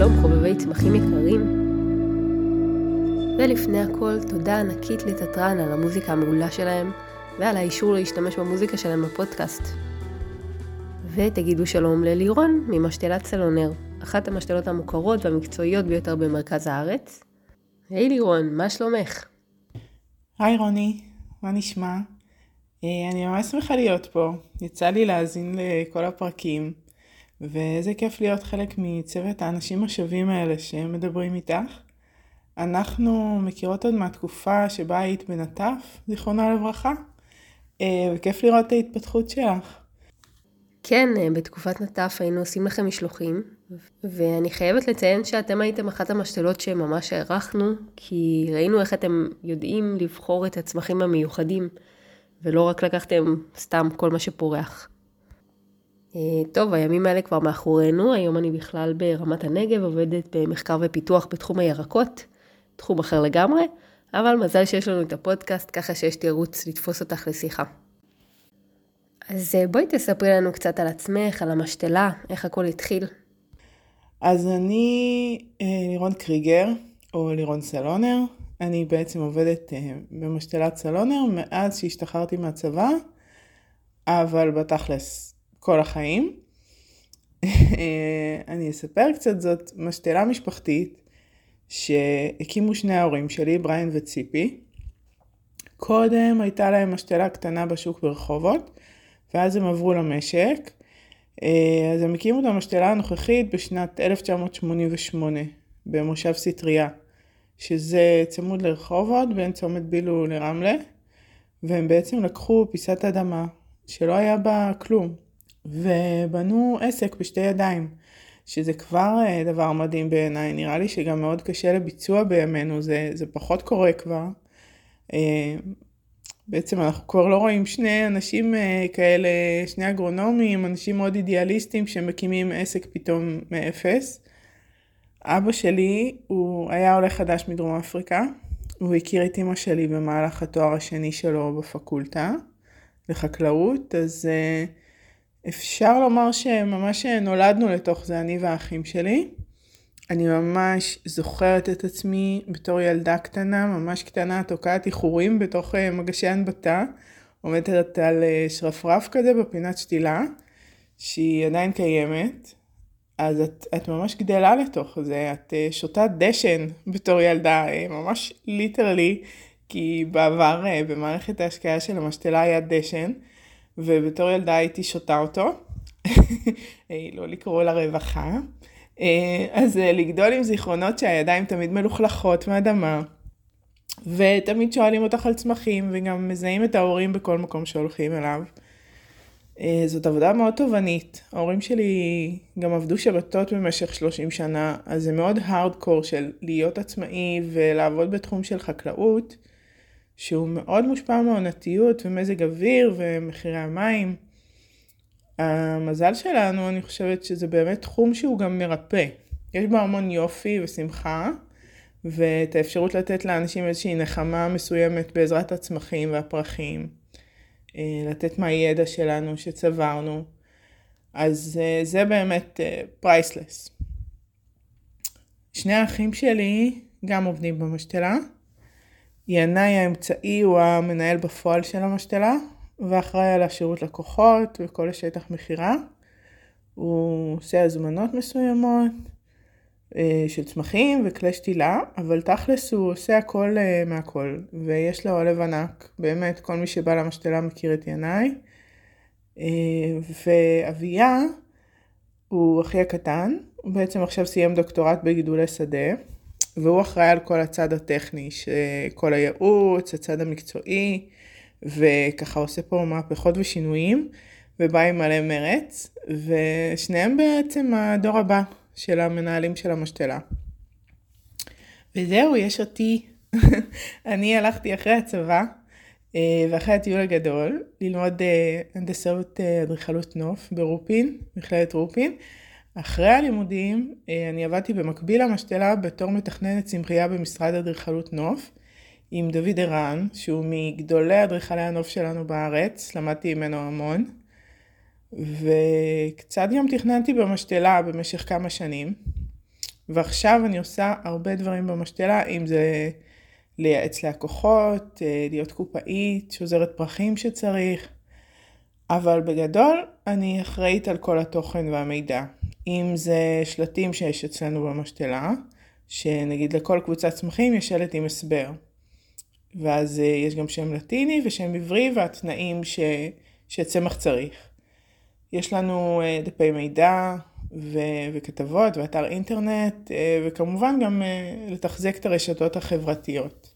שלום חובבי צמחים יקרים. ולפני הכל, תודה ענקית לטטרן על המוזיקה המעולה שלהם, ועל האישור להשתמש במוזיקה שלהם בפודקאסט. ותגידו שלום ללירון ממשתלת סלונר, אחת המשתלות המוכרות והמקצועיות ביותר במרכז הארץ. היי לירון, מה שלומך? היי רוני, מה נשמע? אה, אני ממש שמחה להיות פה, יצא לי להאזין לכל הפרקים. ואיזה כיף להיות חלק מצוות האנשים השווים האלה שמדברים איתך. אנחנו מכירות עוד מהתקופה שבה היית בנטף, זיכרונה לברכה, אה, וכיף לראות את ההתפתחות שלך. כן, אה, בתקופת נטף היינו עושים לכם משלוחים, ואני חייבת לציין שאתם הייתם אחת המשתלות שממש הערכנו, כי ראינו איך אתם יודעים לבחור את הצמחים המיוחדים, ולא רק לקחתם סתם כל מה שפורח. אה, טוב, הימים האלה כבר מאחורינו, היום אני בכלל ברמת הנגב, עובדת במחקר ופיתוח בתחום הירקות, תחום אחר לגמרי, אבל מזל שיש לנו את הפודקאסט, ככה שיש תירוץ לתפוס אותך לשיחה. אז אה, בואי תספרי לנו קצת על עצמך, על המשתלה, איך הכל התחיל. אז אני אה, לירון קריגר, או לירון סלונר. אני בעצם עובדת במשתלת סלונר מאז שהשתחררתי מהצבא, אבל בתכלס כל החיים. אני אספר קצת, זאת משתלה משפחתית שהקימו שני ההורים שלי, בריין וציפי. קודם הייתה להם משתלה קטנה בשוק ברחובות, ואז הם עברו למשק. אז הם הקימו את המשתלה הנוכחית בשנת 1988 במושב סטריה, שזה צמוד לרחובות בין צומת בילו לרמלה, והם בעצם לקחו פיסת אדמה שלא היה בה כלום, ובנו עסק בשתי ידיים, שזה כבר אה, דבר מדהים בעיניי, נראה לי שגם מאוד קשה לביצוע בימינו, זה, זה פחות קורה כבר. אה, בעצם אנחנו כבר לא רואים שני אנשים אה, כאלה, שני אגרונומים, אנשים מאוד אידיאליסטים שמקימים עסק פתאום מאפס. אבא שלי, הוא היה עולה חדש מדרום אפריקה, הוא הכיר את אמא שלי במהלך התואר השני שלו בפקולטה לחקלאות, אז uh, אפשר לומר שממש נולדנו לתוך זה, אני והאחים שלי. אני ממש זוכרת את עצמי בתור ילדה קטנה, ממש קטנה, תוקעת איחורים בתוך אה, מגשי הנבטה, עומדת על אה, שרפרף כזה בפינת שתילה, שהיא עדיין קיימת. אז את, את ממש גדלה לתוך זה, את אה, שותה דשן בתור ילדה, ממש literally, כי בעבר במערכת ההשקעה של המשתלה היה דשן. ובתור ילדה הייתי שותה אותו, אה, לא לקרוא לרווחה. אה, אז אה, לגדול עם זיכרונות שהידיים תמיד מלוכלכות מאדמה, ותמיד שואלים אותך על צמחים, וגם מזהים את ההורים בכל מקום שהולכים אליו. זאת עבודה מאוד תובענית. ההורים שלי גם עבדו שבתות במשך 30 שנה, אז זה מאוד הארדקור של להיות עצמאי ולעבוד בתחום של חקלאות. שהוא מאוד מושפע מעונתיות ומזג אוויר ומחירי המים. המזל שלנו, אני חושבת שזה באמת תחום שהוא גם מרפא. יש בו המון יופי ושמחה, ואת האפשרות לתת לאנשים איזושהי נחמה מסוימת בעזרת הצמחים והפרחים. אה, לתת מהידע שלנו שצברנו. אז אה, זה באמת פרייסלס. אה, שני האחים שלי גם עובדים במשתלה. ינאי האמצעי הוא המנהל בפועל של המשתלה, ואחראי על השירות לקוחות וכל השטח מכירה. הוא עושה הזמנות מסוימות אה, של צמחים וכלי שתילה, אבל תכלס הוא עושה הכל אה, מהכל, ויש לו לב ענק, באמת כל מי שבא למשתלה מכיר את ינאי. אה, ואביה הוא אחי הקטן, הוא בעצם עכשיו סיים דוקטורט בגידולי שדה. והוא אחראי על כל הצד הטכני, כל הייעוץ, הצד המקצועי, וככה עושה פה מהפכות ושינויים, ובא עם מלא מרץ, ושניהם בעצם הדור הבא של המנהלים של המשתלה. וזהו, יש אותי. אני הלכתי אחרי הצבא, אה, ואחרי הטיול הגדול, ללמוד אה, הנדסאות אה, אדריכלות נוף ברופין, מכללת רופין. אחרי הלימודים אה, אני עבדתי במקביל למשתלה בתור מתכננת צמחייה במשרד אדריכלות נוף עם דוד ערן, שהוא מגדולי אדריכלי הנוף שלנו בארץ, למדתי ממנו המון. וקצת גם תכננתי במשתלה במשך כמה שנים. ועכשיו אני עושה הרבה דברים במשתלה, אם זה לייעץ לקוחות, אה, להיות קופאית, שוזרת פרחים שצריך, אבל בגדול אני אחראית על כל התוכן והמידע. אם זה שלטים שיש אצלנו במשתלה, שנגיד לכל קבוצת צמחים יש שלט עם הסבר. ואז אה, יש גם שם לטיני ושם עברי והתנאים ש... שצמח צריך. יש לנו אה, דפי מידע ו... וכתבות ואתר אינטרנט אה, וכמובן גם לתחזק את הרשתות החברתיות.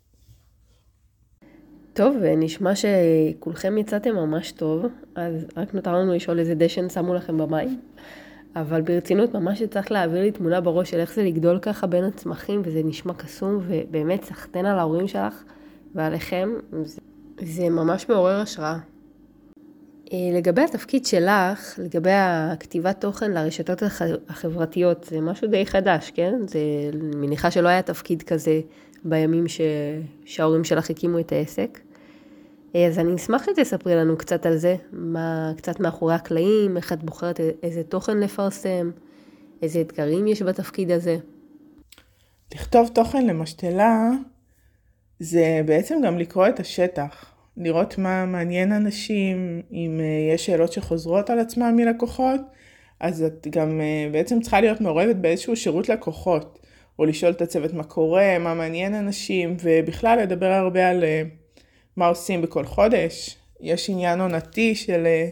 טוב, נשמע שכולכם יצאתם ממש טוב, אז רק נותר לנו לשאול איזה דשן שמו לכם במים. אבל ברצינות, ממש צריך להעביר לי תמונה בראש של איך זה לגדול ככה בין הצמחים, וזה נשמע קסום, ובאמת סחטיין על ההורים שלך ועליכם, זה, זה ממש מעורר השראה. אה, לגבי התפקיד שלך, לגבי הכתיבת תוכן לרשתות החברתיות, זה משהו די חדש, כן? זה, מניחה שלא היה תפקיד כזה בימים ש... שההורים שלך הקימו את העסק. אז אני אשמח שתספרי לנו קצת על זה, מה קצת מאחורי הקלעים, איך את בוחרת איזה תוכן לפרסם, איזה אתגרים יש בתפקיד הזה. לכתוב תוכן למשתלה זה בעצם גם לקרוא את השטח, לראות מה מעניין אנשים, אם אה, יש שאלות שחוזרות על עצמם מלקוחות, אז את גם אה, בעצם צריכה להיות מעורבת באיזשהו שירות לקוחות, או לשאול את הצוות מה קורה, מה מעניין אנשים, ובכלל לדבר הרבה על מה עושים בכל חודש. יש עניין עונתי של אה,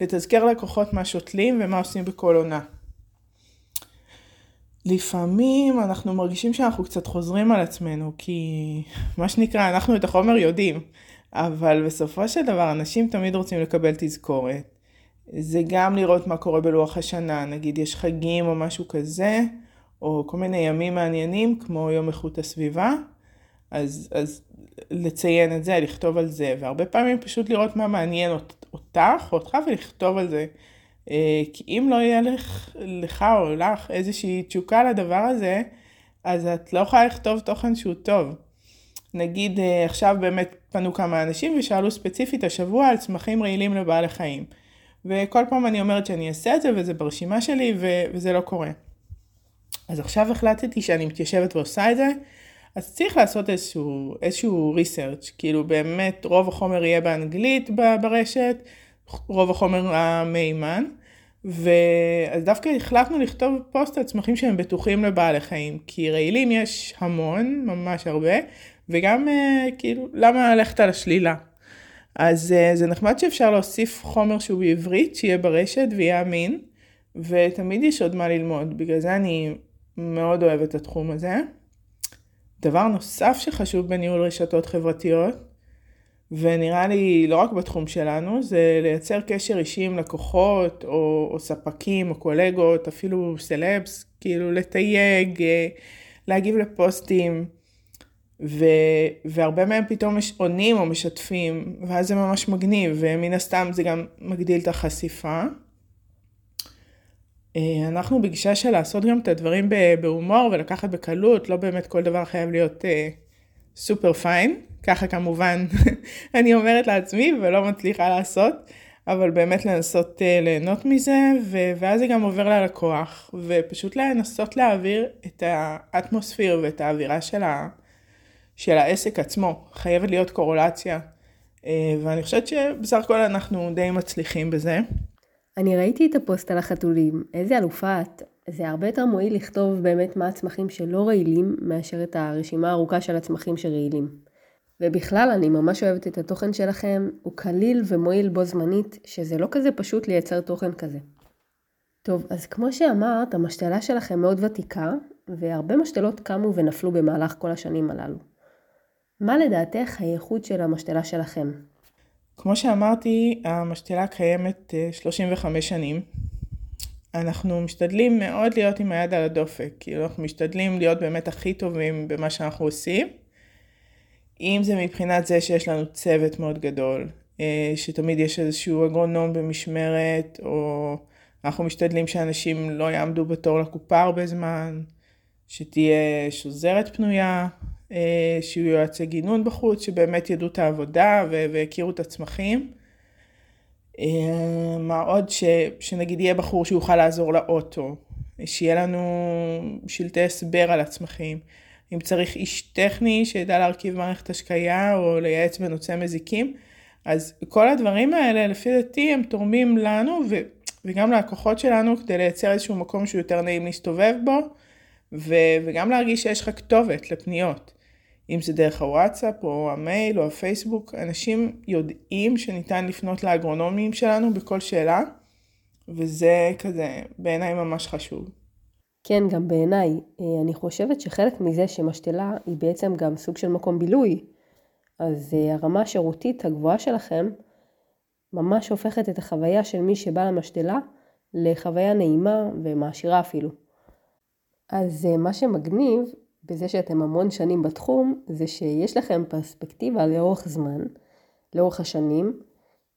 לתזכר לקוחות מה שותלים ומה עושים בכל עונה. לפעמים אנחנו מרגישים שאנחנו קצת חוזרים על עצמנו, כי מה שנקרא, אנחנו את החומר יודעים, אבל בסופו של דבר אנשים תמיד רוצים לקבל תזכורת. זה גם לראות מה קורה בלוח השנה, נגיד יש חגים או משהו כזה, או כל מיני ימים מעניינים כמו יום איכות הסביבה, אז, אז לציין את זה, לכתוב על זה, והרבה פעמים פשוט לראות מה מעניין אותך או אותך ולכתוב על זה. אה, כי אם לא יהיה לך, לך או לך איזושהי תשוקה לדבר הזה, אז את לא יכולה לכתוב תוכן שהוא טוב. נגיד אה, עכשיו באמת פנו כמה אנשים ושאלו ספציפית השבוע על צמחים רעילים לבעלי חיים. וכל פעם אני אומרת שאני אעשה את זה וזה ברשימה שלי ו- וזה לא קורה. אז עכשיו החלטתי שאני מתיישבת ועושה את זה, אז צריך לעשות איזשהו, איזשהו ריסרצ', כאילו באמת רוב החומר יהיה באנגלית ברשת, רוב החומר המימן, ואז דווקא החלטנו לכתוב פוסט על צמחים שהם בטוחים לבעלי חיים, כי רעילים יש המון, ממש הרבה, וגם אה, כאילו, למה ללכת על השלילה? אז אה, זה נחמד שאפשר להוסיף חומר שהוא בעברית, שיהיה ברשת ויהיה אמין, ותמיד יש עוד מה ללמוד, בגלל זה אני מאוד אוהבת את התחום הזה. דבר נוסף שחשוב בניהול רשתות חברתיות, ונראה לי לא רק בתחום שלנו, זה לייצר קשר אישי עם לקוחות, או, או ספקים, או קולגות, אפילו סלבס, כאילו לתייג, אה, להגיב לפוסטים, ו, והרבה מהם פתאום עונים או משתפים, ואז זה ממש מגניב, ומן הסתם זה גם מגדיל את החשיפה. אה, אנחנו בגישה של לעשות גם את הדברים בהומור ולקחת בקלות, לא באמת כל דבר חייב להיות סופר uh, פיין, ככה כמובן אני אומרת לעצמי ולא מצליחה לעשות, אבל באמת לנסות uh, ליהנות מזה, ו- ואז זה גם עובר ללקוח, ופשוט לנסות להעביר את האטמוספיר ואת האווירה של, ה- של העסק עצמו, חייבת להיות קורולציה, uh, ואני חושבת שבסך הכל אנחנו די מצליחים בזה. אני ראיתי את הפוסט על החתולים, איזה אלופה את. זה הרבה יותר מועיל לכתוב באמת מה הצמחים שלא רעילים, מאשר את הרשימה הארוכה של הצמחים שרעילים. ובכלל, אני ממש אוהבת את התוכן שלכם, הוא קליל ומועיל בו זמנית, שזה לא כזה פשוט לייצר תוכן כזה. טוב, אז כמו שאמרת, המשתלה שלכם מאוד ותיקה, והרבה משתלות קמו ונפלו במהלך כל השנים הללו. מה לדעתך הייחוד של המשתלה שלכם? כמו שאמרתי, המשתלה קיימת 35 אה, שנים. אנחנו משתדלים מאוד להיות עם היד על הדופק, כאילו אנחנו משתדלים להיות באמת הכי טובים במה שאנחנו עושים. אם זה מבחינת זה שיש לנו צוות מאוד גדול, אה, שתמיד יש איזשהו אגרונום במשמרת, או אנחנו משתדלים שאנשים לא יעמדו בתור לקופה הרבה זמן, שתהיה שוזרת פנויה, שיהיו יועצי גינון בחוץ, שבאמת ידעו את העבודה והכירו את הצמחים. אה, מה עוד ש, שנגיד יהיה בחור שיוכל לעזור לאוטו, שיהיה לנו שלטי הסבר על הצמחים. אם צריך איש טכני שידע להרכיב מערכת השקייה או לייעץ בנושא מזיקים, אז כל הדברים האלה לפי דעתי הם תורמים לנו ו, וגם ללקוחות שלנו כדי לייצר איזשהו מקום שהוא יותר נעים להסתובב בו ו, וגם להרגיש שיש לך כתובת לפניות. אם זה דרך הוואטסאפ או המייל או הפייסבוק, אנשים יודעים שניתן לפנות לאגרונומים שלנו בכל שאלה, וזה כזה בעיניי ממש חשוב. כן, גם בעיניי. אה, אני חושבת שחלק מזה שמשתלה היא בעצם גם סוג של מקום בילוי. אז אה, הרמה השירותית הגבוהה שלכם ממש הופכת את החוויה של מי שבא למשתלה לחוויה נעימה ומעשירה אפילו. אז אה, מה שמגניב בזה שאתם המון שנים בתחום, זה שיש לכם פרספקטיבה לאורך זמן, לאורך השנים,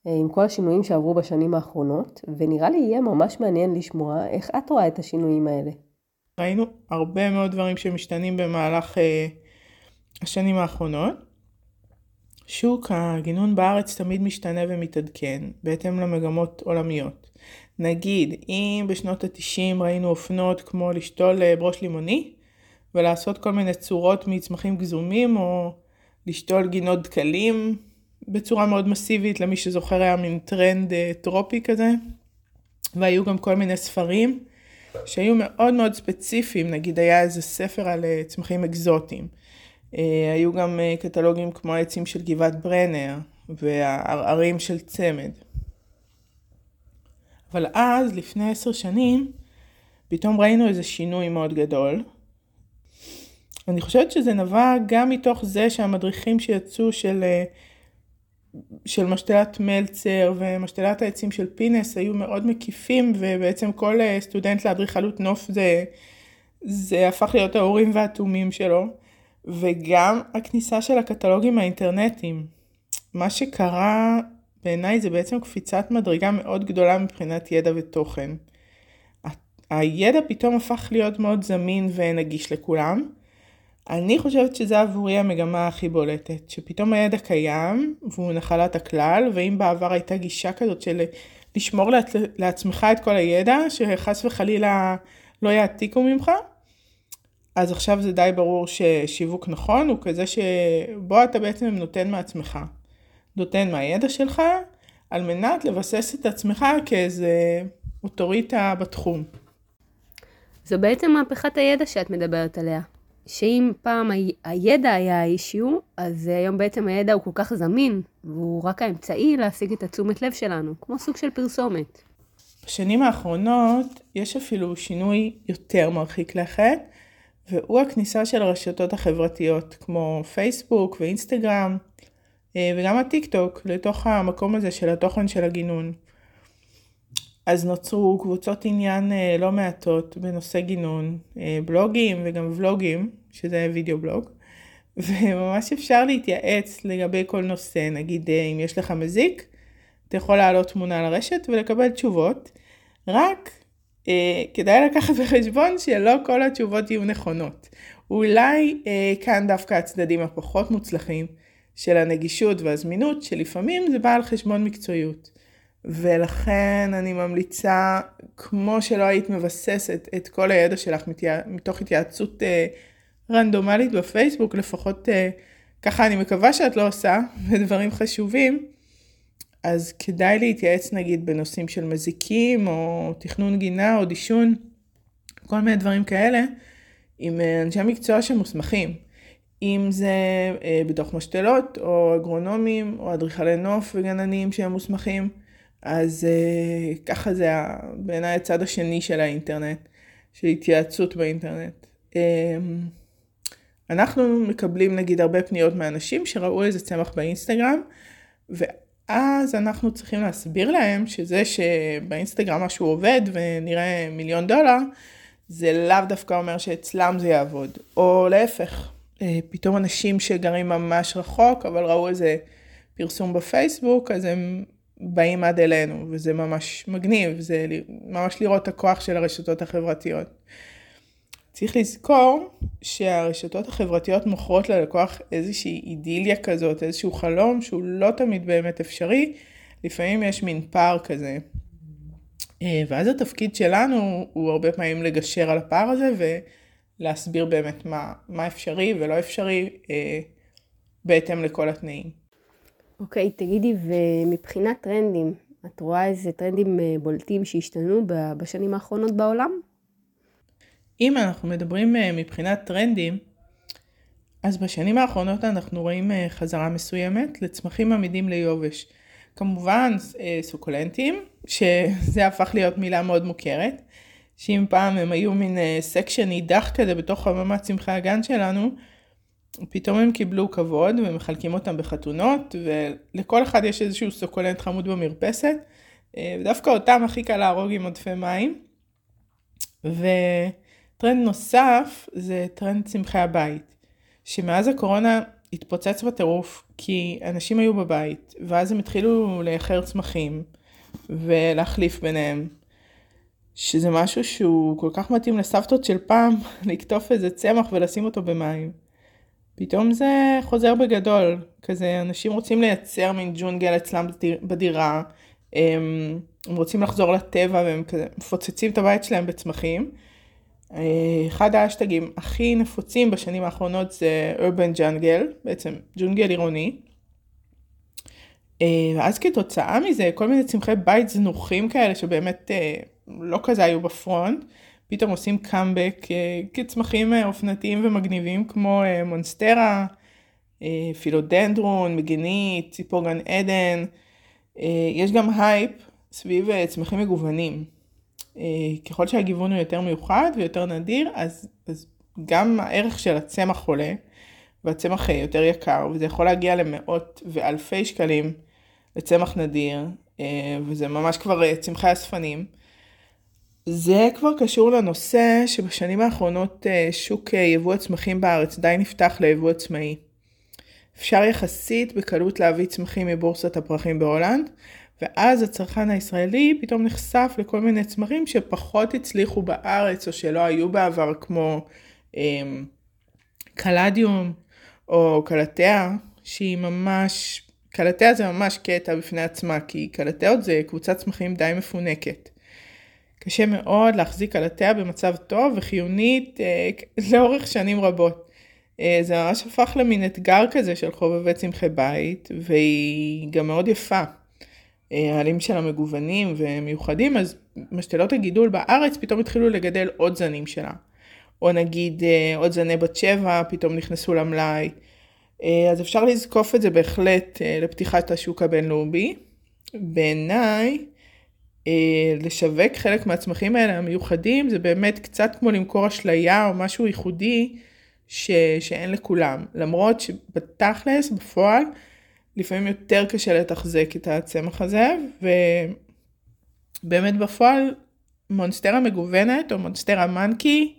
עם כל השינויים שעברו בשנים האחרונות, ונראה לי יהיה ממש מעניין לשמוע איך את רואה את השינויים האלה. ראינו הרבה מאוד דברים שמשתנים במהלך אה, השנים האחרונות. שוק הגינון בארץ תמיד משתנה ומתעדכן, בהתאם למגמות עולמיות. נגיד, אם בשנות ה-90 ראינו אופנות כמו לשתול אה, ברוש לימוני, ולעשות כל מיני צורות מצמחים גזומים, או לשתול גינות דקלים בצורה מאוד מסיבית, למי שזוכר היה מין טרנד אה, טרופי כזה. והיו גם כל מיני ספרים שהיו מאוד מאוד ספציפיים, נגיד היה איזה ספר על אה, צמחים אקזוטיים. אה, היו גם קטלוגים כמו העצים של גבעת ברנר והערערים של צמד. אבל אז, לפני עשר שנים, פתאום ראינו איזה שינוי מאוד גדול, אני חושבת שזה נבע גם מתוך זה שהמדריכים שיצאו של, אה, של משתלת מלצר ומשתלת העצים של פינס היו מאוד מקיפים ובעצם כל אה, סטודנט לאדריכלות נוף זה, זה הפך להיות האורים והתומים שלו וגם הכניסה של הקטלוגים האינטרנטיים. מה שקרה בעיניי זה בעצם קפיצת מדרגה מאוד גדולה מבחינת ידע ותוכן. הידע פתאום הפך להיות מאוד זמין ונגיש לכולם. אני חושבת שזה עבורי המגמה הכי בולטת, שפתאום הידע קיים והוא נחלת הכלל, ואם בעבר הייתה גישה כזאת של לשמור לעצ... לעצמך את כל הידע, שחס וחלילה לא יעתיקו ממך, אז עכשיו זה די ברור ששיווק נכון הוא כזה שבו אתה בעצם נותן מעצמך. נותן מהידע שלך, על מנת לבסס את עצמך כאיזה אוטוריטה בתחום. זו בעצם מהפכת הידע שאת מדברת עליה. שאם פעם הידע היה האישיו, אז היום בעצם הידע הוא כל כך זמין, והוא רק האמצעי להשיג את התשומת לב שלנו, כמו סוג של פרסומת. בשנים האחרונות יש אפילו שינוי יותר מרחיק לכת, והוא הכניסה של הרשתות החברתיות, כמו פייסבוק ואינסטגרם, אה, וגם הטיק טוק, לתוך המקום הזה של התוכן של הגינון. אז נוצרו קבוצות עניין אה, לא מעטות בנושא גינון, אה, בלוגים וגם ולוגים, שזה וידאו בלוג, וממש אפשר להתייעץ לגבי כל נושא, נגיד אה, אם יש לך מזיק, אתה יכול להעלות תמונה לרשת ולקבל תשובות, רק אה, כדאי לקחת בחשבון שלא כל התשובות יהיו נכונות. אולי אה, כאן דווקא הצדדים הפחות מוצלחים של הנגישות והזמינות, שלפעמים זה בא על חשבון מקצועיות. ולכן אני ממליצה, כמו שלא היית מבססת את כל הידע שלך מתוך התייעצות אה, רנדומלית בפייסבוק, לפחות אה, ככה אני מקווה שאת לא עושה, ודברים חשובים, אז כדאי להתייעץ נגיד בנושאים של מזיקים, או תכנון גינה, או דישון, כל מיני דברים כאלה, עם אה, אנשי מקצוע שמוסמכים. אם זה אה, בתוך משתלות, או אגרונומים, או אדריכלי נוף וגננים שהם מוסמכים. אז uh, ככה זה בעיניי הצד השני של האינטרנט, של התייעצות באינטרנט. Um, אנחנו מקבלים נגיד הרבה פניות מאנשים שראו איזה צמח באינסטגרם, ואז אנחנו צריכים להסביר להם שזה שבאינסטגרם משהו עובד ונראה מיליון דולר, זה לאו דווקא אומר שאצלם זה יעבוד. או להפך, אה, פתאום אנשים שגרים ממש רחוק, אבל ראו איזה פרסום בפייסבוק, אז הם באים עד אלינו, וזה ממש מגניב, זה ממש לראות את הכוח של הרשתות החברתיות. צריך לזכור שהרשתות החברתיות מוכרות ללקוח איזושהי אידיליה כזאת, איזשהו חלום שהוא לא תמיד באמת אפשרי, לפעמים יש מין פער כזה. אה, ואז התפקיד שלנו הוא הרבה פעמים לגשר על הפער הזה ולהסביר באמת מה, מה אפשרי ולא אפשרי אה, בהתאם לכל התנאים. אוקיי, תגידי, ומבחינת טרנדים, את רואה איזה טרנדים אה, בולטים שהשתנו בשנים האחרונות בעולם? אם אנחנו מדברים מבחינת טרנדים, אז בשנים האחרונות אנחנו רואים חזרה מסוימת לצמחים עמידים ליובש. כמובן אה, סוקולנטים, שזה הפך להיות מילה מאוד מוכרת, שאם פעם הם היו מין section אה, נידח כזה בתוך חממת צמחי הגן שלנו, פתאום הם קיבלו כבוד ומחלקים אותם בחתונות, ולכל אחד יש איזשהו סוקולנט חמוד במרפסת, אה, ודווקא אותם הכי קל להרוג עם עודפי מים. וטרנד נוסף זה טרנד צמחי הבית, שמאז הקורונה התפוצץ בטירוף, כי אנשים היו בבית, ואז הם התחילו לאחר צמחים, ולהחליף ביניהם. שזה משהו שהוא כל כך מתאים לסבתות של פעם, לקטוף איזה צמח ולשים אותו במים. פתאום זה חוזר בגדול, כזה אנשים רוצים לייצר מין ג'ונגל אצלם בדירה, הם, הם רוצים לחזור לטבע והם כזה מפוצצים את הבית שלהם בצמחים. אה, אחד האשטגים הכי נפוצים בשנים האחרונות זה urban jungle, בעצם ג'ונגל עירוני. אה, ואז כתוצאה מזה, כל מיני צמחי בית זנוחים כאלה שבאמת אה, לא כזה היו ב front, פתאום עושים קאמבק כצמחים אופנתיים ומגניבים כמו מונסטרה, פילודנדרון, מגנית, ציפור גן עדן. יש גם הייפ סביב צמחים מגוונים. אה, ככל שהגיוון הוא יותר מיוחד ויותר נדיר, אז, אז גם הערך של הצמח עולה, והצמח יותר יקר, וזה יכול להגיע למאות ואלפי שקלים לצמח נדיר, אה, וזה ממש כבר אה, צמחי אספנים. זה כבר קשור לנושא שבשנים האחרונות שוק יבוא הצמחים בארץ די נפתח ליבוא עצמאי. אפשר יחסית בקלות להביא צמחים מבורסת הפרחים בהולנד, ואז הצרכן הישראלי פתאום נחשף לכל מיני צמחים שפחות הצליחו בארץ או שלא היו בעבר כמו אמ, קלדיום או קלטיה שהיא ממש, קלטיה זה ממש קטע בפני עצמה כי קלטיות זה קבוצת צמחים די מפונקת. קשה מאוד להחזיק קלטיה במצב טוב וחיונית אה, לאורך שנים רבות. אה, זה ממש הפך למין אתגר כזה של חובבי צמחי בית והיא גם מאוד יפה. העלים שלה מגוונים ומיוחדים, אז משתלות הגידול בארץ פתאום התחילו לגדל עוד זנים שלה. או נגיד אה, עוד זני בת שבע פתאום נכנסו למלאי. אה, אז אפשר לזקוף את זה בהחלט אה, לפתיחת השוק הבינלאומי. בעיניי, לשווק חלק מהצמחים האלה המיוחדים זה באמת קצת כמו למכור אשליה או משהו ייחודי ש... שאין לכולם. למרות שבתכלס, בפועל, לפעמים יותר קשה לתחזק את הצמח הזה, ובאמת בפועל מונסטרה מגוונת או מונסטרה מנקי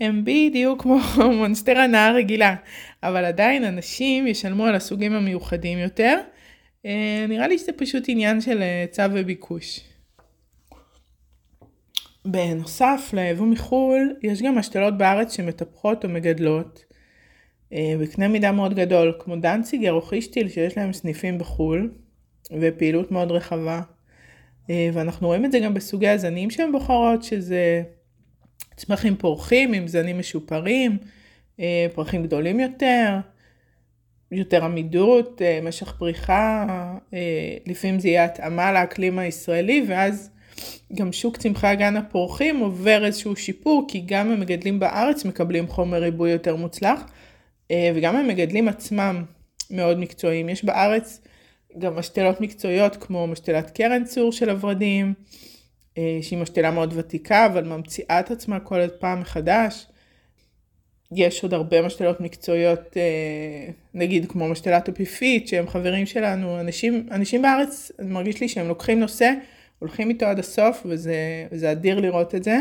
הם בדיוק כמו מונסטרה נאה רגילה, אבל עדיין אנשים ישלמו על הסוגים המיוחדים יותר. אה, נראה לי שזה פשוט עניין של היצע וביקוש. בנוסף ליבוא מחו"ל, יש גם השתלות בארץ שמטפחות או מגדלות אה, בקנה מידה מאוד גדול, כמו דנציגר או חישטיל שיש להם סניפים בחו"ל, ופעילות מאוד רחבה. אה, ואנחנו רואים את זה גם בסוגי הזנים שהן בוחרות, שזה צמחים פורחים עם זנים משופרים, אה, פרחים גדולים יותר, יותר עמידות, משך פריחה, לפעמים זה יהיה התאמה לאקלים הישראלי, ואז גם שוק צמחי הגן הפורחים עובר איזשהו שיפור, כי גם המגדלים בארץ מקבלים חומר ריבוי יותר מוצלח. אה, וגם המגדלים עצמם מאוד מקצועיים. יש בארץ גם משתלות מקצועיות כמו משתלת קרן צור של הורדים, אה, שהיא משתלה מאוד ותיקה אבל ממציאה את עצמה כל פעם מחדש. יש עוד הרבה משתלות מקצועיות, אה, נגיד כמו משתלת אפיפית, שהם חברים שלנו, אנשים, אנשים בארץ, מרגיש לי שהם לוקחים נושא, הולכים איתו עד הסוף, וזה, וזה אדיר לראות את זה.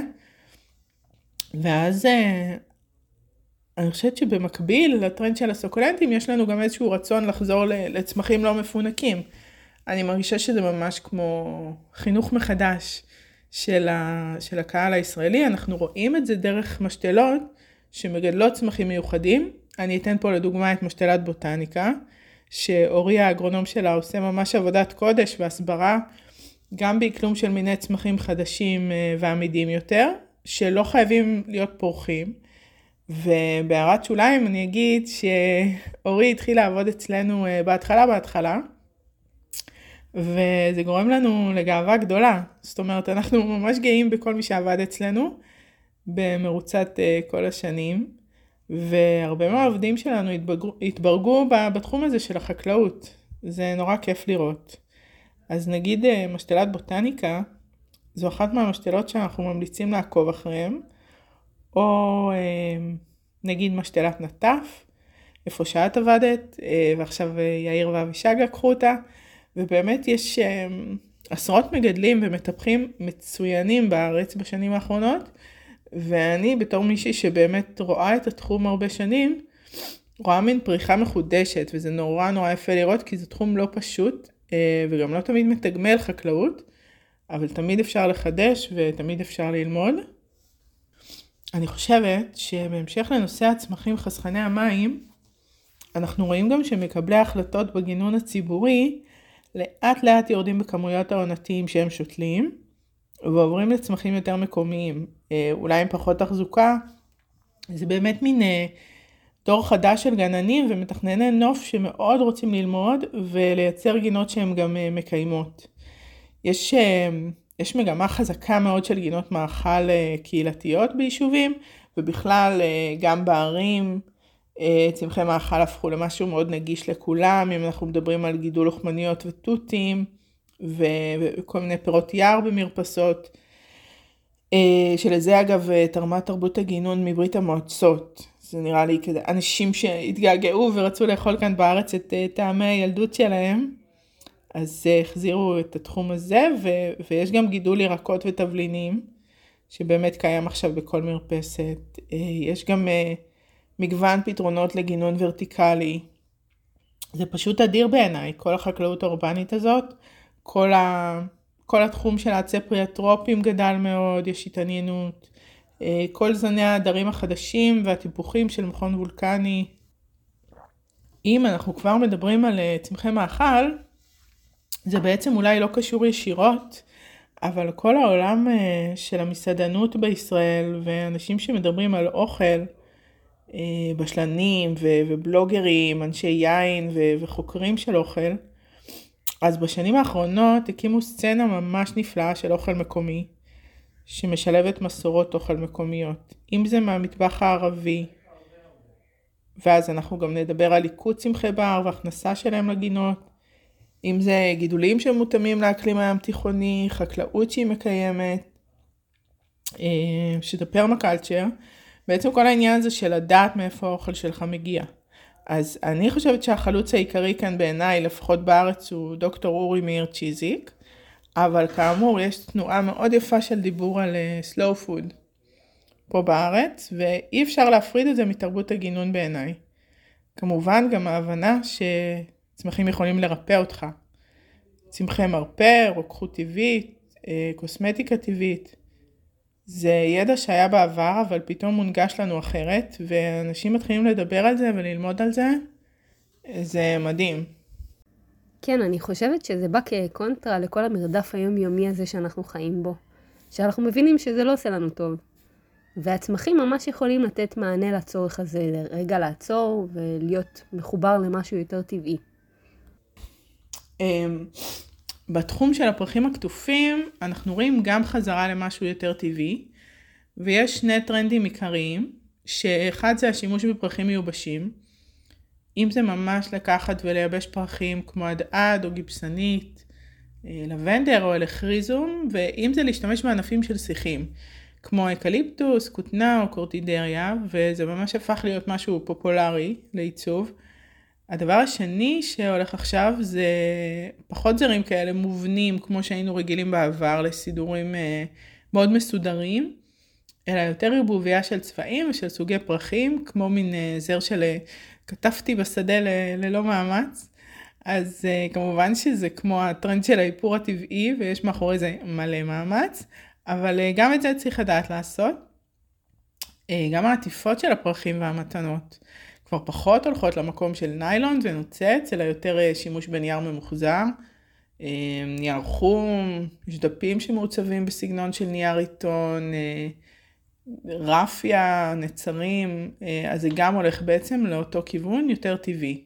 ואז אני חושבת שבמקביל לטרנד של הסוקולנטים יש לנו גם איזשהו רצון לחזור לצמחים לא מפונקים. אני מרגישה שזה ממש כמו חינוך מחדש של, ה, של הקהל הישראלי. אנחנו רואים את זה דרך משתלות שמגדלות צמחים מיוחדים. אני אתן פה לדוגמה את משתלת בוטניקה, שאורי האגרונום שלה עושה ממש עבודת קודש והסברה גם באקלום של מיני צמחים חדשים ועמידים יותר, שלא חייבים להיות פורחים. ובהערת שוליים אני אגיד שאורי התחיל לעבוד אצלנו בהתחלה בהתחלה, וזה גורם לנו לגאווה גדולה. זאת אומרת, אנחנו ממש גאים בכל מי שעבד אצלנו במרוצת כל השנים. והרבה מהעובדים שלנו התבגרו, התברגו בתחום הזה של החקלאות. זה נורא כיף לראות. אז נגיד אה, משתלת בוטניקה, זו אחת מהמשתלות שאנחנו ממליצים לעקוב אחריהן, או אה, נגיד משתלת נטף, איפה שאת עבדת, אה, ועכשיו יאיר ואבישג לקחו אותה, ובאמת יש עשרות מגדלים ומטפחים מצוינים בארץ בשנים האחרונות, ואני בתור מישהי שבאמת רואה את התחום הרבה שנים, רואה מין פריחה מחודשת, וזה נורא נורא יפה לראות, כי זה תחום לא פשוט, וגם לא תמיד מתגמל חקלאות, אבל תמיד אפשר לחדש ותמיד אפשר ללמוד. אני חושבת שבהמשך לנושא הצמחים חסכני המים, אנחנו רואים גם שמקבלי ההחלטות בגינון הציבורי לאט לאט יורדים בכמויות העונתיים שהם שותלים, ועוברים לצמחים יותר מקומיים, אה, אולי עם פחות תחזוקה. זה באמת מין אה, דור חדש של גננים ומתכנני נוף שמאוד רוצים ללמוד ולייצר גינות שהן גם אה, מקיימות. יש, יש מגמה חזקה מאוד של גינות מאכל קהילתיות ביישובים, ובכלל גם בערים צמחי מאכל הפכו למשהו מאוד נגיש לכולם, אם אנחנו מדברים על גידול לוחמניות ותותים. וכל מיני פירות יער במרפסות, אה, שלזה אגב אה, תרמה תרבות הגינון מברית המועצות. זה נראה לי כזה אנשים שהתגעגעו ורצו לאכול כאן בארץ את אה, טעמי הילדות שלהם, אז החזירו את התחום הזה, ו- ויש גם גידול ירקות ותבלינים, שבאמת קיים עכשיו בכל מרפסת. יש גם מגוון פתרונות לגינון ורטיקלי. זה פשוט אדיר בעיניי, כל החקלאות האורבנית הזאת. כל, ה... כל התחום של העצי פריאטרופים גדל מאוד, יש התעניינות. אה, כל זני העדרים החדשים והטיפוחים של מכון וולקני. אם אנחנו כבר מדברים על אה, צמחי מאכל, זה בעצם אולי לא קשור ישירות, אבל כל העולם אה, של המסעדנות בישראל ואנשים שמדברים על אוכל, בשלנים ובלוגרים, אנשי יין וחוקרים של אוכל, אז בשנים האחרונות הקימו סצנה ממש נפלאה של אוכל מקומי, שמשלבת מסורות אוכל מקומיות. אם זה מהמטבח הערבי, ואז אנחנו גם נדבר על ליקוט צמחי בר והכנסה שלהם לגינות, אם זה גידולים שמותאמים לאקלים הים תיכוני, חקלאות שהיא מקיימת, אה, שזה פרמקלצ'ר, בעצם כל העניין הזה של לדעת מאיפה האוכל שלך מגיע. אז אני חושבת שהחלוץ העיקרי כאן בעיניי, לפחות בארץ, הוא דוקטור אורי מאיר צ'יזיק, אבל כאמור יש תנועה מאוד יפה של דיבור על uh, slow food פה בארץ, ואי אפשר להפריד את זה מתרבות הגינון בעיניי. כמובן גם ההבנה שצמחים יכולים לרפא אותך. צמחי מרפא, רוקחות טבעית, אה, קוסמטיקה טבעית. זה ידע שהיה בעבר, אבל פתאום מונגש לנו אחרת, ואנשים מתחילים לדבר על זה וללמוד על זה. זה מדהים. כן, אני חושבת שזה בא כקונטרה לכל המרדף היומיומי הזה שאנחנו חיים בו. שאנחנו מבינים שזה לא עושה לנו טוב. והצמחים ממש יכולים לתת מענה לצורך הזה, רגע לעצור ולהיות מחובר למשהו יותר טבעי. אמ, בתחום של הפרחים הקטופים אנחנו רואים גם חזרה למשהו יותר טבעי ויש שני טרנדים עיקריים שאחד זה השימוש בפרחים מיובשים אם זה ממש לקחת ולייבש פרחים כמו עדעד או גיבסנית, אה, לבנדר או הליכריזום ואם זה להשתמש בענפים של שיחים כמו אקליפטוס, כותנה או קורטדריה וזה ממש הפך להיות משהו פופולרי לעיצוב. הדבר השני שהולך עכשיו זה פחות זרים כאלה מובנים כמו שהיינו רגילים בעבר לסידורים אה, מאוד מסודרים, אלא יותר ערבוביה של צבעים ושל סוגי פרחים, כמו מין אה, זר של כתבתי בשדה ל- ללא מאמץ. אז כמובן שזה כמו הטרנד של האיפור הטבעי ויש מאחורי זה מלא מאמץ, אבל גם את זה צריך לדעת לעשות. גם העטיפות של הפרחים והמתנות. כבר פחות הולכות למקום של ניילון ונוצץ, אלא יותר אה, שימוש בנייר ממוחזר. נייר חום, יש דפים שמעוצבים בסגנון של נייר עיתון, רפיה, נצרים, אז זה גם הולך בעצם לאותו כיוון יותר טבעי.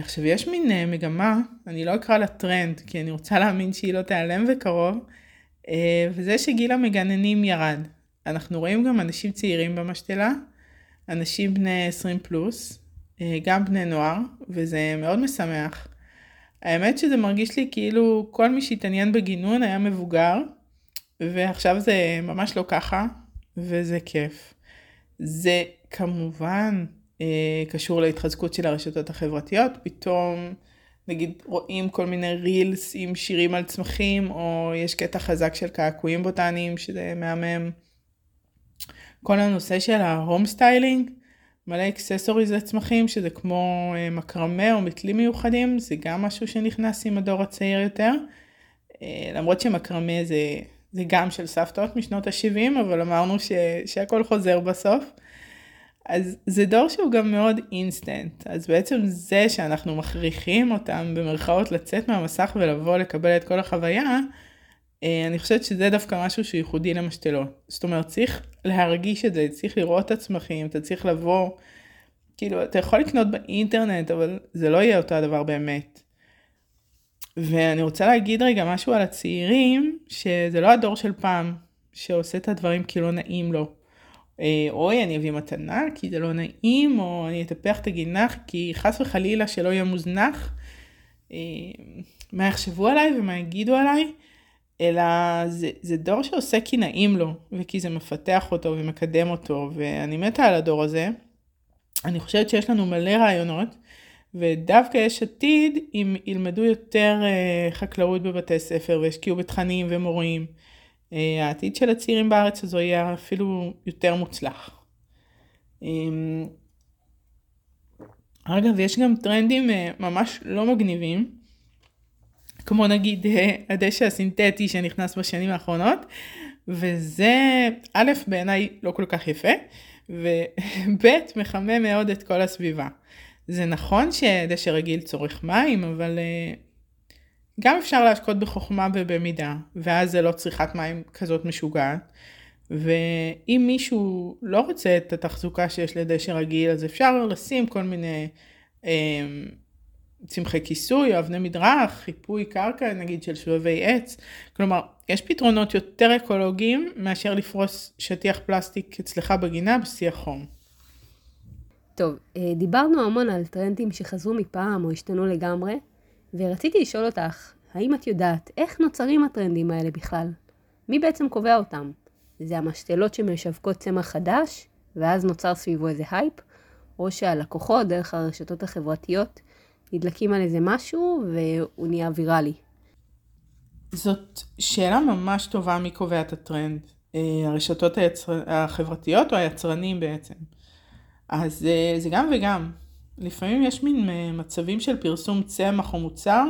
עכשיו יש מין מגמה, אני לא אקרא לה טרנד, כי אני רוצה להאמין שהיא לא תיעלם בקרוב, וזה שגיל המגננים ירד. אנחנו רואים גם אנשים צעירים במשתלה, אנשים בני 20 פלוס, גם בני נוער, וזה מאוד משמח. האמת שזה מרגיש לי כאילו כל מי שהתעניין בגינון היה מבוגר, ועכשיו זה ממש לא ככה, וזה כיף. זה כמובן אה, קשור להתחזקות של הרשתות החברתיות, פתאום נגיד רואים כל מיני רילס עם שירים על צמחים, או יש קטע חזק של קעקועים בוטניים שזה מהמם. כל הנושא של ה home styling, מלא accessories לצמחים, שזה כמו אה, מקרמה או מתלים מיוחדים, זה גם משהו שנכנס עם הדור הצעיר יותר. אה, למרות שמקרמה זה, זה גם של סבתות משנות ה-70, אבל אמרנו ש, שהכל חוזר בסוף. אז זה דור שהוא גם מאוד אינסטנט, אז בעצם זה שאנחנו מכריחים אותם במרכאות לצאת מהמסך ולבוא לקבל את כל החוויה, אה, אני חושבת שזה דווקא משהו שהוא ייחודי למשתלות. זאת אומרת, צריך להרגיש את זה, צריך לראות את הצמחים, אתה צריך לבוא, כאילו, אתה יכול לקנות באינטרנט, אבל זה לא יהיה אותו הדבר באמת. ואני רוצה להגיד רגע משהו על הצעירים, שזה לא הדור של פעם, שעושה את הדברים כי לא נעים לו. אה, אוי, אני אביא מתנה כי זה לא נעים, או אני אטפח את הגינח כי חס וחלילה שלא יהיה מוזנח. אה, מה יחשבו עליי ומה יגידו עליי. אלא זה, זה דור שעושה כי נעים לו, וכי זה מפתח אותו ומקדם אותו, ואני מתה על הדור הזה. אני חושבת שיש לנו מלא רעיונות, ודווקא יש עתיד אם ילמדו יותר uh, חקלאות בבתי ספר וישקיעו בתכנים ומורים. Uh, העתיד של הצעירים בארץ הזו יהיה אפילו יותר מוצלח. Um, אגב, יש גם טרנדים uh, ממש לא מגניבים. כמו נגיד אה, הדשא הסינתטי שנכנס בשנים האחרונות, וזה א', בעיניי לא כל כך יפה, וב', מחמם מאוד את כל הסביבה. זה נכון שדשא רגיל צורך מים, אבל אה, גם אפשר להשקות בחוכמה ובמידה, ואז זה לא צריכת מים כזאת משוגעת. ואם מישהו לא רוצה את התחזוקה שיש לדשא רגיל, אז אפשר לשים כל מיני אה, צמחי כיסוי אבני מדרך, חיפוי קרקע נגיד של שבבי עץ. כלומר, יש פתרונות יותר אקולוגיים מאשר לפרוס שטיח פלסטיק אצלך בגינה בשיא החום. טוב, אה, דיברנו המון על טרנדים שחזרו מפעם או השתנו לגמרי, ורציתי לשאול אותך, האם את יודעת איך נוצרים הטרנדים האלה בכלל? מי בעצם קובע אותם? זה המשתלות שמשווקות צמח חדש, ואז נוצר סביבו איזה הייפ? או שהלקוחות, דרך הרשתות החברתיות, נדלקים על איזה משהו והוא נהיה ויראלי. זאת שאלה ממש טובה מי קובע את הטרנד. אה, הרשתות היצר... החברתיות או היצרנים בעצם. אז אה, זה גם וגם. לפעמים יש מין אה, מצבים של פרסום צמח או מוצר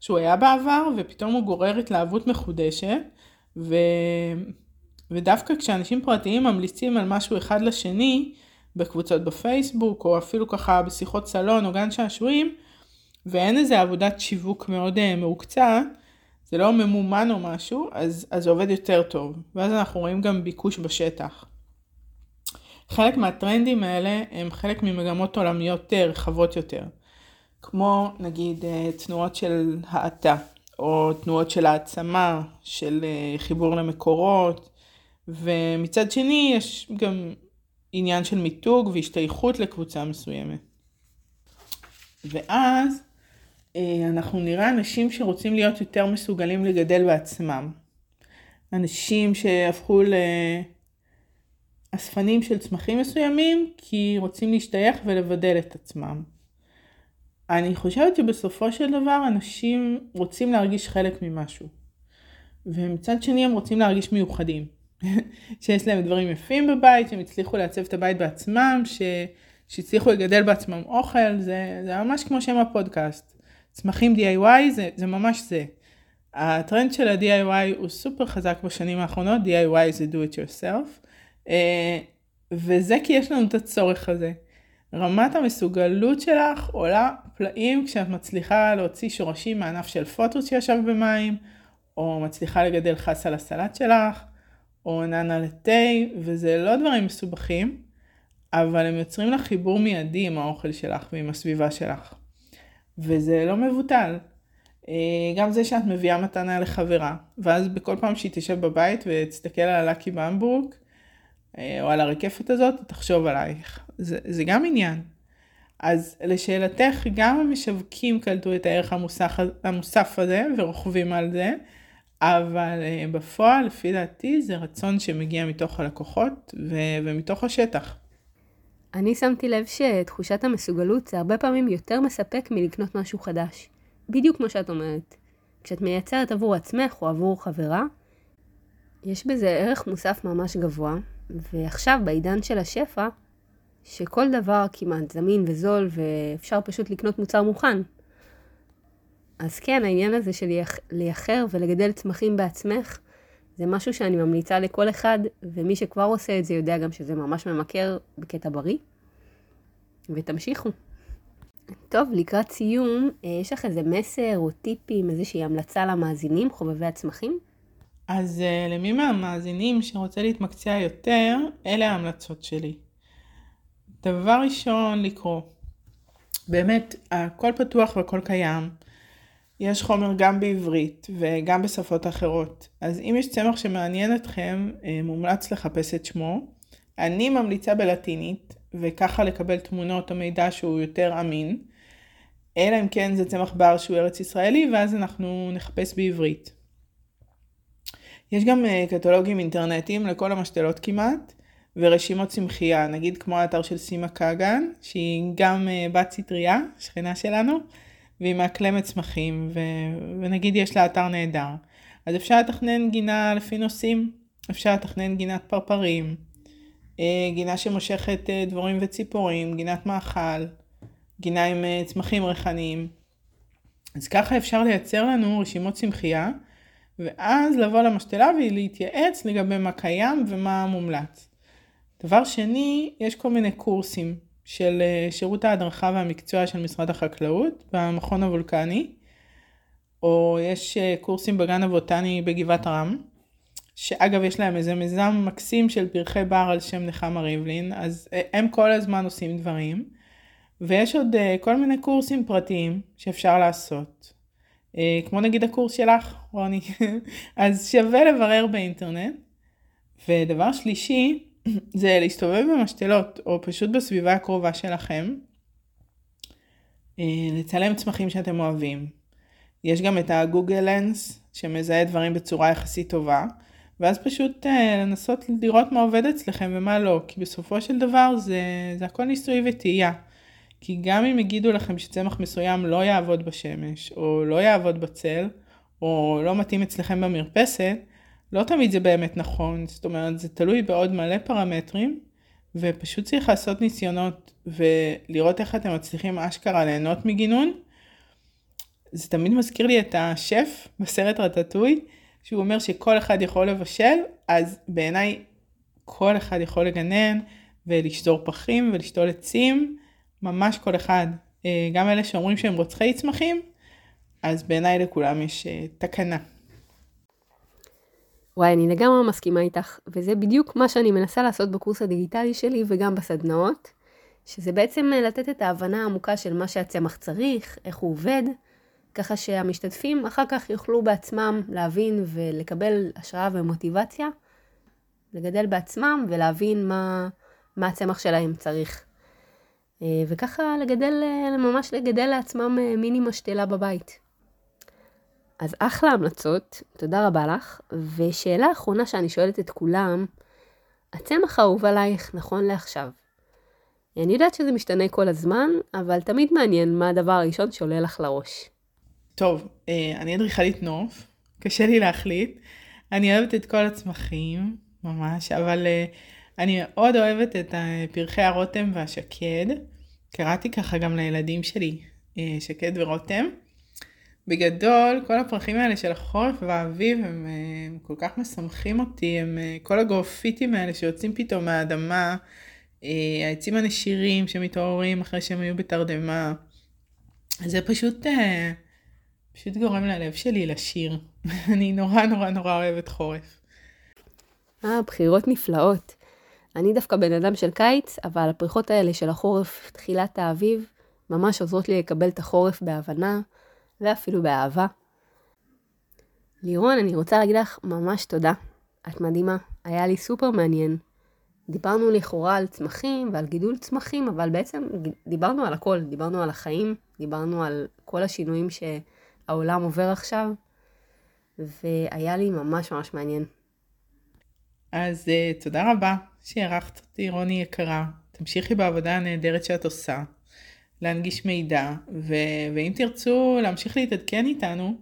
שהוא היה בעבר ופתאום הוא גורר התלהבות מחודשת ו... ודווקא כשאנשים פרטיים ממליצים על משהו אחד לשני בקבוצות בפייסבוק או אפילו ככה בשיחות סלון או גן שעשועים ואין איזה עבודת שיווק מאוד uh, מעוקצעת, זה לא ממומן או משהו, אז זה עובד יותר טוב. ואז אנחנו רואים גם ביקוש בשטח. חלק מהטרנדים האלה הם חלק ממגמות עולמיות אה, רחבות יותר. כמו נגיד אה, תנועות של האטה, או תנועות של העצמה, של חיבור למקורות, ומצד שני יש גם עניין של מיתוג והשתייכות לקבוצה מסוימת. ואז אה, אנחנו נראה אנשים שרוצים להיות יותר מסוגלים לגדל בעצמם. אנשים שהפכו לאספנים של צמחים מסוימים כי רוצים להשתייך ולבדל את עצמם. אני חושבת שבסופו של דבר אנשים רוצים להרגיש חלק ממשהו. ומצד שני הם רוצים להרגיש מיוחדים. שיש להם דברים יפים בבית, שהם הצליחו לעצב את הבית בעצמם, ש... שהצליחו לגדל בעצמם אוכל, זה, זה ממש כמו שם הפודקאסט. צמחים DIY זה, זה ממש זה. הטרנד של ה-DIY הוא סופר חזק בשנים האחרונות, DIY זה do it yourself, וזה כי יש לנו את הצורך הזה. רמת המסוגלות שלך עולה פלאים כשאת מצליחה להוציא שורשים מענף של פוטוס שישב במים, או מצליחה לגדל חס על הסלט שלך, או ננה לתה, וזה לא דברים מסובכים, אבל הם יוצרים לך חיבור מיידי עם האוכל שלך ועם הסביבה שלך. וזה לא מבוטל. אה, גם זה שאת מביאה מתנה לחברה, ואז בכל פעם שהיא תשב בבית ותסתכל על הלקי בהמבורג, אה, או על הרקפת הזאת, תחשוב עלייך. זה, זה גם עניין. אז לשאלתך, גם המשווקים קלטו את הערך המוסף, המוסף הזה ורוכבים על זה, אבל אה, בפועל, לפי דעתי, זה רצון שמגיע מתוך הלקוחות ו- ומתוך השטח. אני שמתי לב שתחושת המסוגלות זה הרבה פעמים יותר מספק מלקנות משהו חדש. בדיוק כמו שאת אומרת. כשאת מייצרת עבור עצמך או עבור חברה, יש בזה ערך מוסף ממש גבוה, ועכשיו בעידן של השפע, שכל דבר כמעט זמין וזול ואפשר פשוט לקנות מוצר מוכן. אז כן, העניין הזה של לייחר ולגדל צמחים בעצמך, זה משהו שאני ממליצה לכל אחד, ומי שכבר עושה את זה יודע גם שזה ממש ממכר בקטע בריא. ותמשיכו. טוב, לקראת סיום, אה, יש לך איזה מסר או טיפים, איזושהי המלצה למאזינים, חובבי הצמחים? אז uh, למי מהמאזינים שרוצה להתמקצע יותר, אלה ההמלצות שלי. דבר ראשון, לקרוא. באמת, הכל פתוח והכל קיים. יש חומר גם בעברית וגם בשפות אחרות. אז אם יש צמח שמעניין אתכם, אה, מומלץ לחפש את שמו. אני ממליצה בלטינית, וככה לקבל תמונות או מידע שהוא יותר אמין. אלא אם כן זה צמח בר שהוא ארץ ישראלי, ואז אנחנו נחפש בעברית. יש גם אה, קטלוגים אינטרנטיים לכל המשתלות כמעט, ורשימות צמחייה, נגיד כמו האתר של סימה קאגן, שהיא גם אה, בת סטריה, שכנה שלנו, והיא מאקלמת צמחים, ו... ונגיד יש לה אתר נהדר. אז אפשר לתכנן גינה לפי נושאים, אפשר לתכנן גינת פרפרים, אה, גינה שמושכת דבורים וציפורים, גינת מאכל, גינה עם צמחים ריחניים. אז ככה אפשר לייצר לנו רשימות צמחייה ואז לבוא למשתלה ולהתייעץ לגבי מה קיים ומה מומלץ. דבר שני, יש כל מיני קורסים של אה, שירות ההדרכה והמקצוע של משרד החקלאות במכון הוולקני, או יש אה, קורסים בגן הבוטני בגבעת רם, שאגב יש להם איזה מיזם מקסים של פרחי בר על שם נחמה ריבלין, אז אה, הם כל הזמן עושים דברים. ויש עוד כל מיני קורסים פרטיים שאפשר לעשות. אה, כמו נגיד הקורס שלך, רוני. אז שווה לברר באינטרנט. ודבר שלישי, זה להסתובב במשתלות, או פשוט בסביבה הקרובה שלכם. אה, לצלם צמחים שאתם אוהבים. יש גם את הגוגל לנס, שמזהה דברים בצורה יחסית טובה. ואז פשוט uh, לנסות לראות מה עובד אצלכם ומה לא, כי בסופו של דבר זה, זה הכל ניסוי וטעייה. כי גם אם יגידו לכם שצמח מסוים לא יעבוד בשמש, או לא יעבוד בצל, או לא מתאים אצלכם במרפסת, לא תמיד זה באמת נכון. זאת אומרת, זה תלוי בעוד מלא פרמטרים, ופשוט צריך לעשות ניסיונות ולראות איך אתם מצליחים אשכרה ליהנות מגינון. זה תמיד מזכיר לי את השף בסרט רטטוי, שהוא אומר שכל אחד יכול לבשל, אז בעיניי כל אחד יכול לגנן ולשזור פחים ולשתול עצים. ממש כל אחד, אה, גם אלה שאומרים שהם רוצחי צמחים, אז בעיניי לכולם יש אה, תקנה. וואי, אני לגמרי מסכימה איתך, וזה בדיוק מה שאני מנסה לעשות בקורס הדיגיטלי שלי וגם בסדנאות, שזה בעצם אה, לתת את ההבנה העמוקה של מה שהצמח צריך, איך הוא עובד, ככה שהמשתתפים אחר כך יוכלו בעצמם להבין ולקבל השראה ומוטיבציה, לגדל בעצמם ולהבין מה, מה הצמח שלהם צריך. אה, וככה לגדל, אה, ממש לגדל לעצמם אה, מיני משתלה בבית. אז אחלה המלצות, תודה רבה לך. ושאלה אחרונה שאני שואלת את כולם, הצמח האהוב עלייך נכון לעכשיו. אני יודעת שזה משתנה כל הזמן, אבל תמיד מעניין מה הדבר הראשון שעולה לך לראש. טוב, אני אדריכלית נוף, קשה לי להחליט. אני אוהבת את כל הצמחים, ממש, אבל אני מאוד אוהבת את פרחי הרותם והשקד. קראתי ככה גם לילדים שלי, אה, שקד ורותם. בגדול, כל הפרחים האלה של החורף והאביב הם, הם כל כך משמחים אותי, הם כל הגרופיטים האלה שיוצאים פתאום מהאדמה, אה, העצים הנשירים שמתעוררים אחרי שהם היו בתרדמה. זה פשוט, אה, פשוט גורם ללב שלי לשיר. אני נורא נורא נורא אוהבת חורף. אה, בחירות נפלאות. אני דווקא בן אדם של קיץ, אבל הפריחות האלה של החורף, תחילת האביב, ממש עוזרות לי לקבל את החורף בהבנה, ואפילו באהבה. לירון, אני רוצה להגיד לך ממש תודה. את מדהימה, היה לי סופר מעניין. דיברנו לכאורה על צמחים ועל גידול צמחים, אבל בעצם דיברנו על הכל, דיברנו על החיים, דיברנו על כל השינויים שהעולם עובר עכשיו, והיה לי ממש ממש מעניין. אז uh, תודה רבה שהערכת אותי, רוני יקרה. תמשיכי בעבודה הנהדרת שאת עושה, להנגיש מידע, ו- ואם תרצו להמשיך להתעדכן איתנו,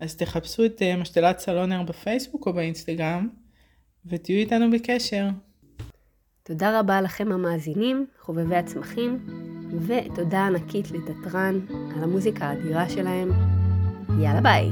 אז תחפשו את uh, משתלת סלונר בפייסבוק או באינסטגרם, ותהיו איתנו בקשר. תודה רבה לכם המאזינים, חובבי הצמחים, ותודה ענקית לתתרן על המוזיקה האדירה שלהם. יאללה ביי.